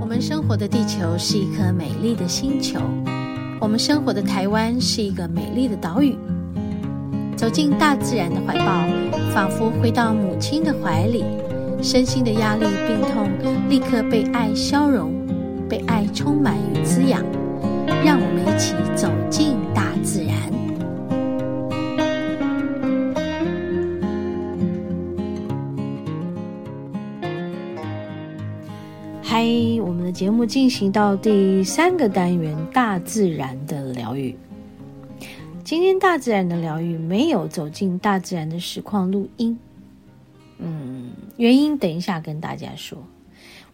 我们生活的地球是一颗美丽的星球，我们生活的台湾是一个美丽的岛屿。走进大自然的怀抱，仿佛回到母亲的怀里，身心的压力、病痛立刻被爱消融，被爱充满与滋养。让我们一起走进大自然。嗨，我们的节目进行到第三个单元——大自然的疗愈。今天大自然的疗愈没有走进大自然的实况录音，嗯，原因等一下跟大家说。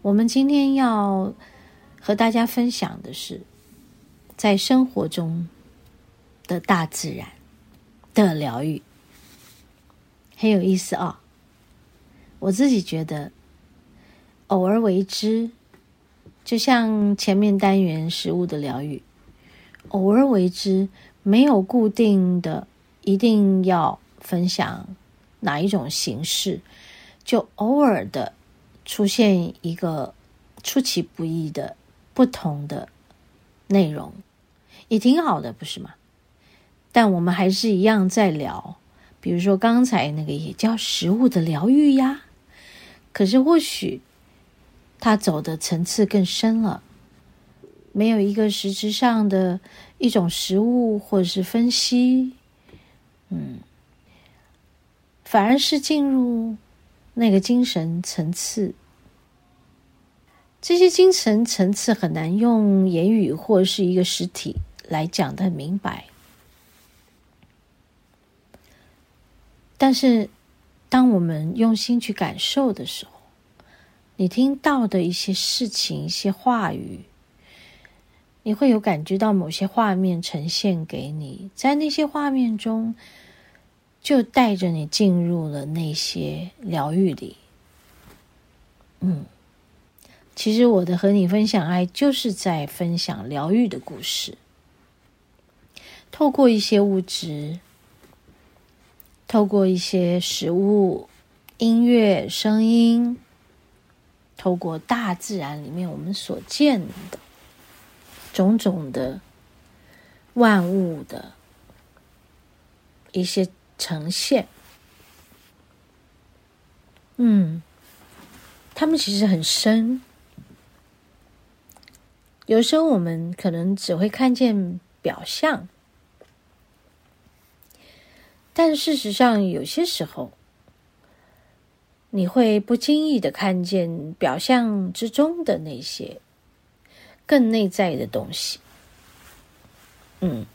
我们今天要和大家分享的是，在生活中的大自然的疗愈，很有意思啊、哦。我自己觉得，偶尔为之，就像前面单元食物的疗愈，偶尔为之。没有固定的，一定要分享哪一种形式，就偶尔的出现一个出其不意的不同的内容，也挺好的，不是吗？但我们还是一样在聊，比如说刚才那个也叫食物的疗愈呀，可是或许它走的层次更深了。没有一个实质上的一种食物或者是分析，嗯，反而是进入那个精神层次。这些精神层次很难用言语或是一个实体来讲得很明白。但是，当我们用心去感受的时候，你听到的一些事情、一些话语。你会有感觉到某些画面呈现给你，在那些画面中，就带着你进入了那些疗愈里。嗯，其实我的和你分享爱，就是在分享疗愈的故事。透过一些物质，透过一些食物、音乐、声音，透过大自然里面我们所见的。种种的万物的一些呈现，嗯，他们其实很深。有时候我们可能只会看见表象，但事实上，有些时候你会不经意的看见表象之中的那些。更内在的东西，嗯，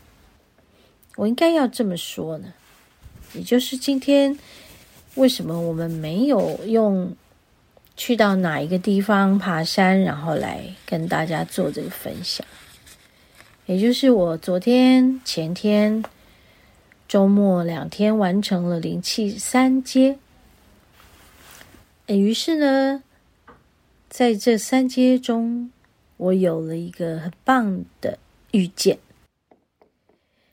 我应该要这么说呢。也就是今天为什么我们没有用去到哪一个地方爬山，然后来跟大家做这个分享。也就是我昨天、前天、周末两天完成了灵气三阶，于是呢，在这三阶中。我有了一个很棒的遇见，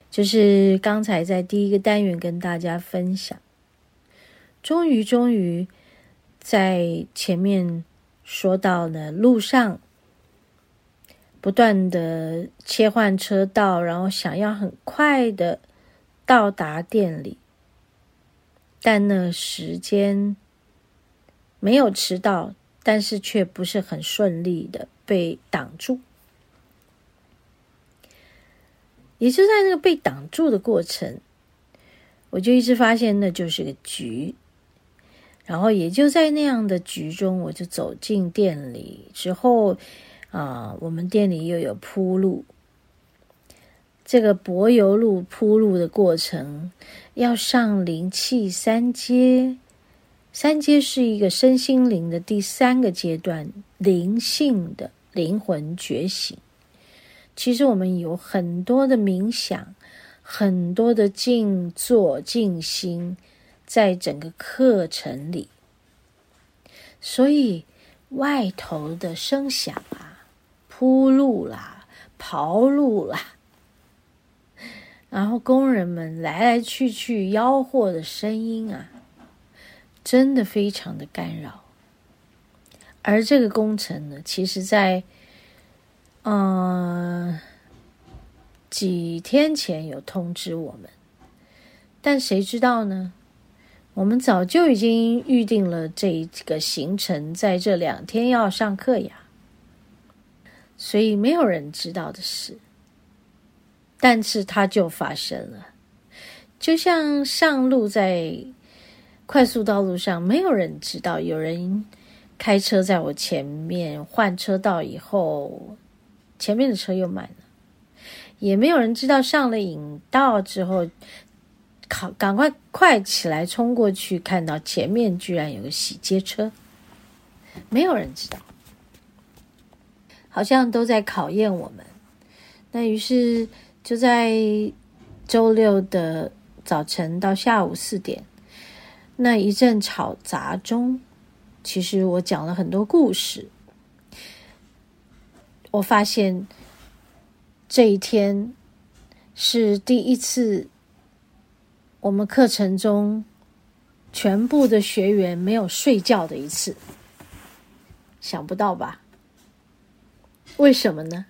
就是刚才在第一个单元跟大家分享，终于终于在前面说到了路上不断的切换车道，然后想要很快的到达店里，但那时间没有迟到，但是却不是很顺利的。被挡住，也就在那个被挡住的过程，我就一直发现那就是个局。然后也就在那样的局中，我就走进店里之后，啊，我们店里又有铺路，这个柏油路铺路的过程，要上灵气三阶。三阶是一个身心灵的第三个阶段，灵性的。灵魂觉醒，其实我们有很多的冥想，很多的静坐静心，在整个课程里。所以外头的声响啊，铺路啦，刨路啦，然后工人们来来去去吆喝的声音啊，真的非常的干扰。而这个工程呢，其实在嗯、几天前有通知我们，但谁知道呢？我们早就已经预定了这个行程，在这两天要上课呀，所以没有人知道的事。但是它就发生了，就像上路在快速道路上，没有人知道有人开车在我前面换车道以后，前面的车又慢了，也没有人知道上了引道之后。考赶快快起来，冲过去，看到前面居然有个洗街车，没有人知道，好像都在考验我们。那于是就在周六的早晨到下午四点，那一阵吵杂中，其实我讲了很多故事。我发现这一天是第一次。我们课程中全部的学员没有睡觉的一次，想不到吧？为什么呢？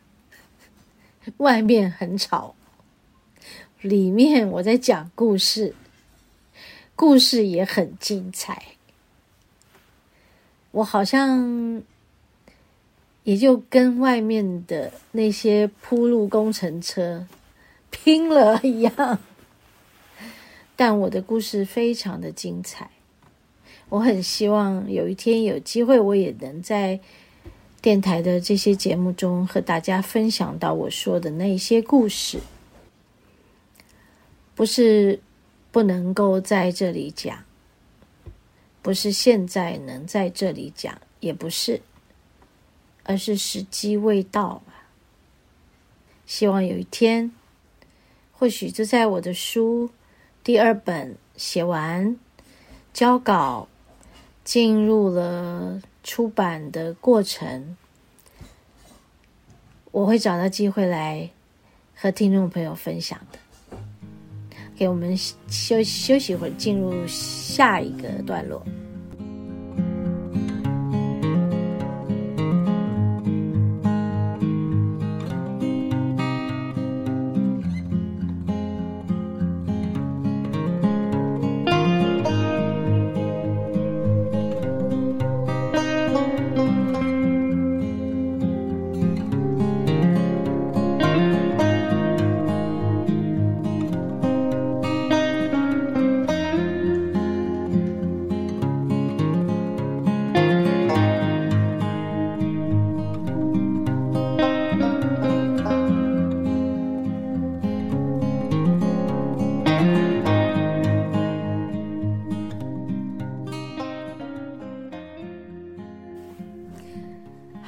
外面很吵，里面我在讲故事，故事也很精彩。我好像也就跟外面的那些铺路工程车拼了一样。但我的故事非常的精彩，我很希望有一天有机会，我也能在电台的这些节目中和大家分享到我说的那些故事。不是不能够在这里讲，不是现在能在这里讲，也不是，而是时机未到吧。希望有一天，或许就在我的书。第二本写完，交稿，进入了出版的过程。我会找到机会来和听众朋友分享的。给我们休休息一会儿，进入下一个段落。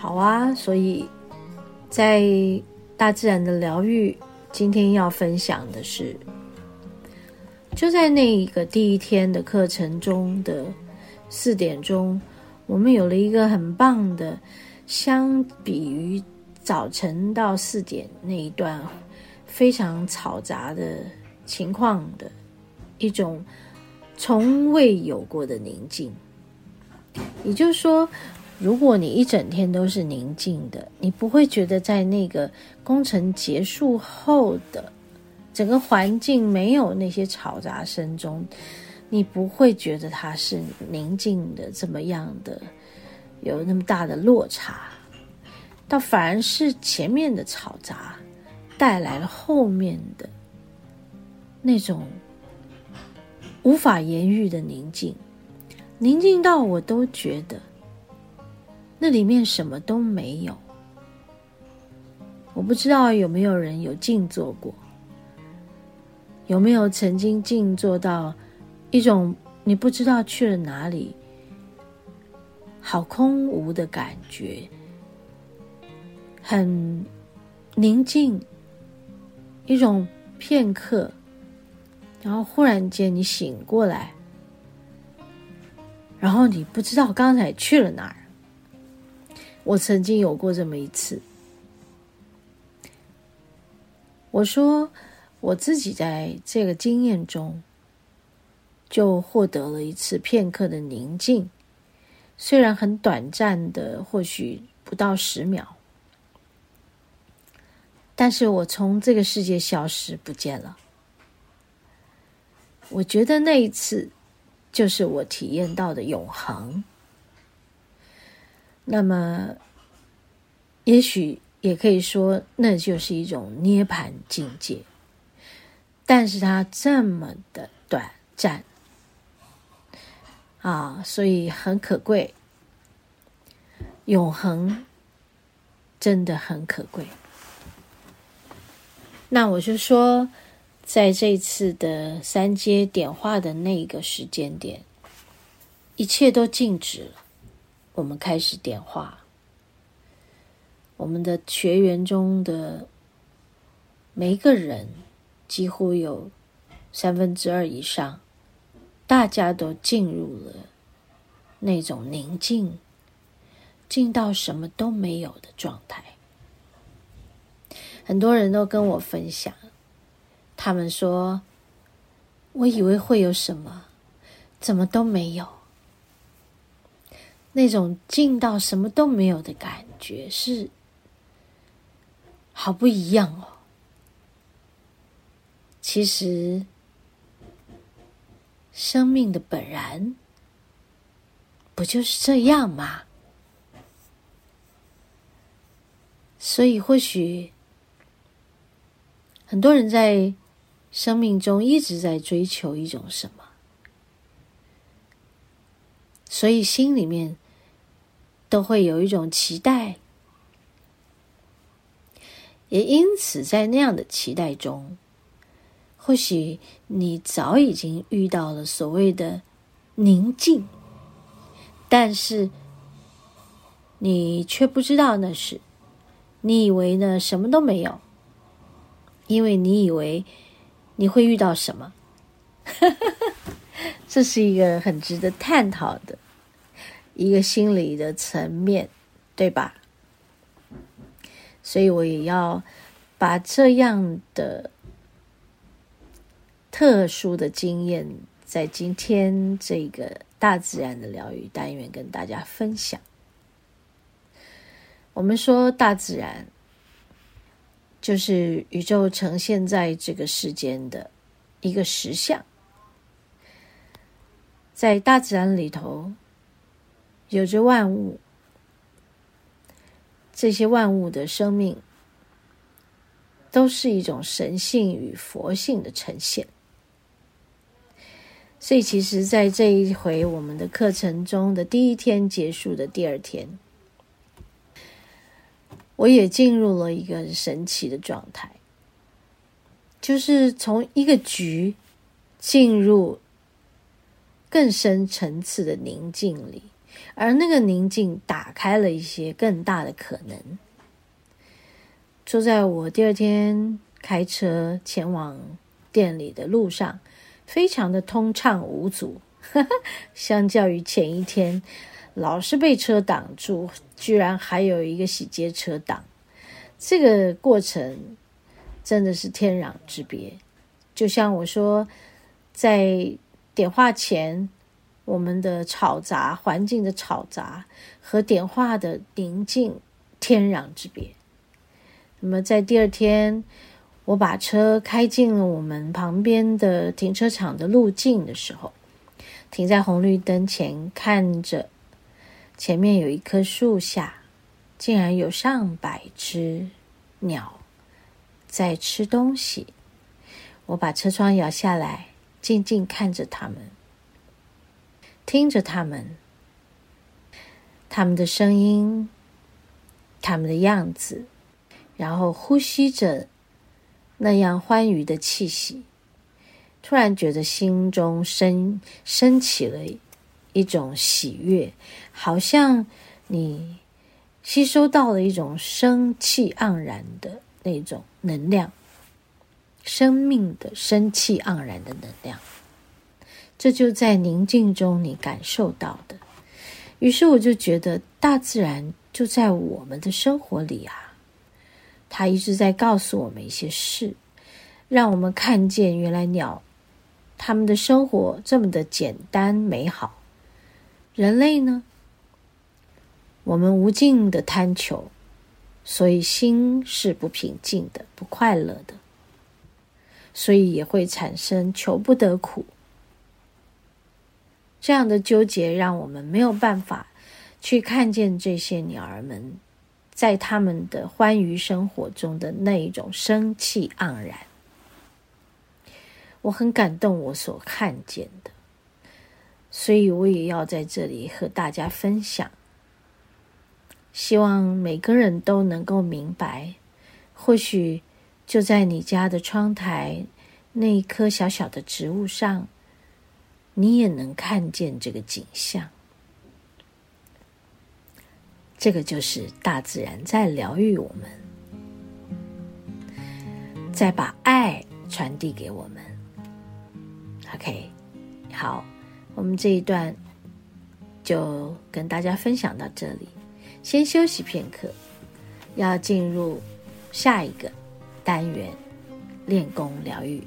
好啊所以，在大自然的疗愈，今天要分享的是，就在那一个第一天的课程中的四点钟，我们有了一个很棒的，相比于早晨到四点那一段非常嘈杂的情况的一种从未有过的宁静。也就是说。如果你一整天都是宁静的，你不会觉得在那个工程结束后的整个环境没有那些嘈杂声中，你不会觉得它是宁静的这么样的有那么大的落差，倒反而是前面的嘈杂带来了后面的那种无法言喻的宁静，宁静到我都觉得。那里面什么都没有，我不知道有没有人有静坐过，有没有曾经静坐到一种你不知道去了哪里，好空无的感觉，很宁静，一种片刻，然后忽然间你醒过来，然后你不知道刚才去了哪儿。我曾经有过这么一次。我说我自己在这个经验中，就获得了一次片刻的宁静，虽然很短暂的，或许不到十秒，但是我从这个世界消失不见了。我觉得那一次就是我体验到的永恒。那么，也许。也可以说，那就是一种涅槃境界，但是它这么的短暂啊，所以很可贵。永恒真的很可贵。那我就说，在这次的三阶点化的那个时间点，一切都静止了，我们开始点化。我们的学员中的每一个人，几乎有三分之二以上，大家都进入了那种宁静，静到什么都没有的状态。很多人都跟我分享，他们说：“我以为会有什么，怎么都没有。”那种静到什么都没有的感觉是。好不一样哦！其实，生命的本然不就是这样吗？所以，或许很多人在生命中一直在追求一种什么，所以心里面都会有一种期待。也因此，在那样的期待中，或许你早已经遇到了所谓的宁静，但是你却不知道那是，你以为呢，什么都没有，因为你以为你会遇到什么，这是一个很值得探讨的一个心理的层面，对吧？所以我也要把这样的特殊的经验，在今天这个大自然的疗愈单元跟大家分享。我们说大自然就是宇宙呈现在这个世间的一个实相，在大自然里头有着万物。这些万物的生命，都是一种神性与佛性的呈现。所以，其实，在这一回我们的课程中的第一天结束的第二天，我也进入了一个很神奇的状态，就是从一个局进入更深层次的宁静里。而那个宁静打开了一些更大的可能。坐在我第二天开车前往店里的路上，非常的通畅无阻。相较于前一天老是被车挡住，居然还有一个洗街车挡，这个过程真的是天壤之别。就像我说，在点化前。我们的吵杂环境的吵杂和点化的宁静天壤之别。那么在第二天，我把车开进了我们旁边的停车场的路径的时候，停在红绿灯前，看着前面有一棵树下，竟然有上百只鸟在吃东西。我把车窗摇下来，静静看着它们。听着他们，他们的声音，他们的样子，然后呼吸着那样欢愉的气息，突然觉得心中升升起了一种喜悦，好像你吸收到了一种生气盎然的那种能量，生命的生气盎然的能量。这就在宁静中你感受到的。于是我就觉得，大自然就在我们的生活里啊，它一直在告诉我们一些事，让我们看见原来鸟，它们的生活这么的简单美好。人类呢，我们无尽的贪求，所以心是不平静的，不快乐的，所以也会产生求不得苦。这样的纠结让我们没有办法去看见这些鸟儿们在他们的欢愉生活中的那一种生气盎然。我很感动，我所看见的，所以我也要在这里和大家分享。希望每个人都能够明白，或许就在你家的窗台那一棵小小的植物上。你也能看见这个景象，这个就是大自然在疗愈我们，在把爱传递给我们。OK，好，我们这一段就跟大家分享到这里，先休息片刻，要进入下一个单元——练功疗愈。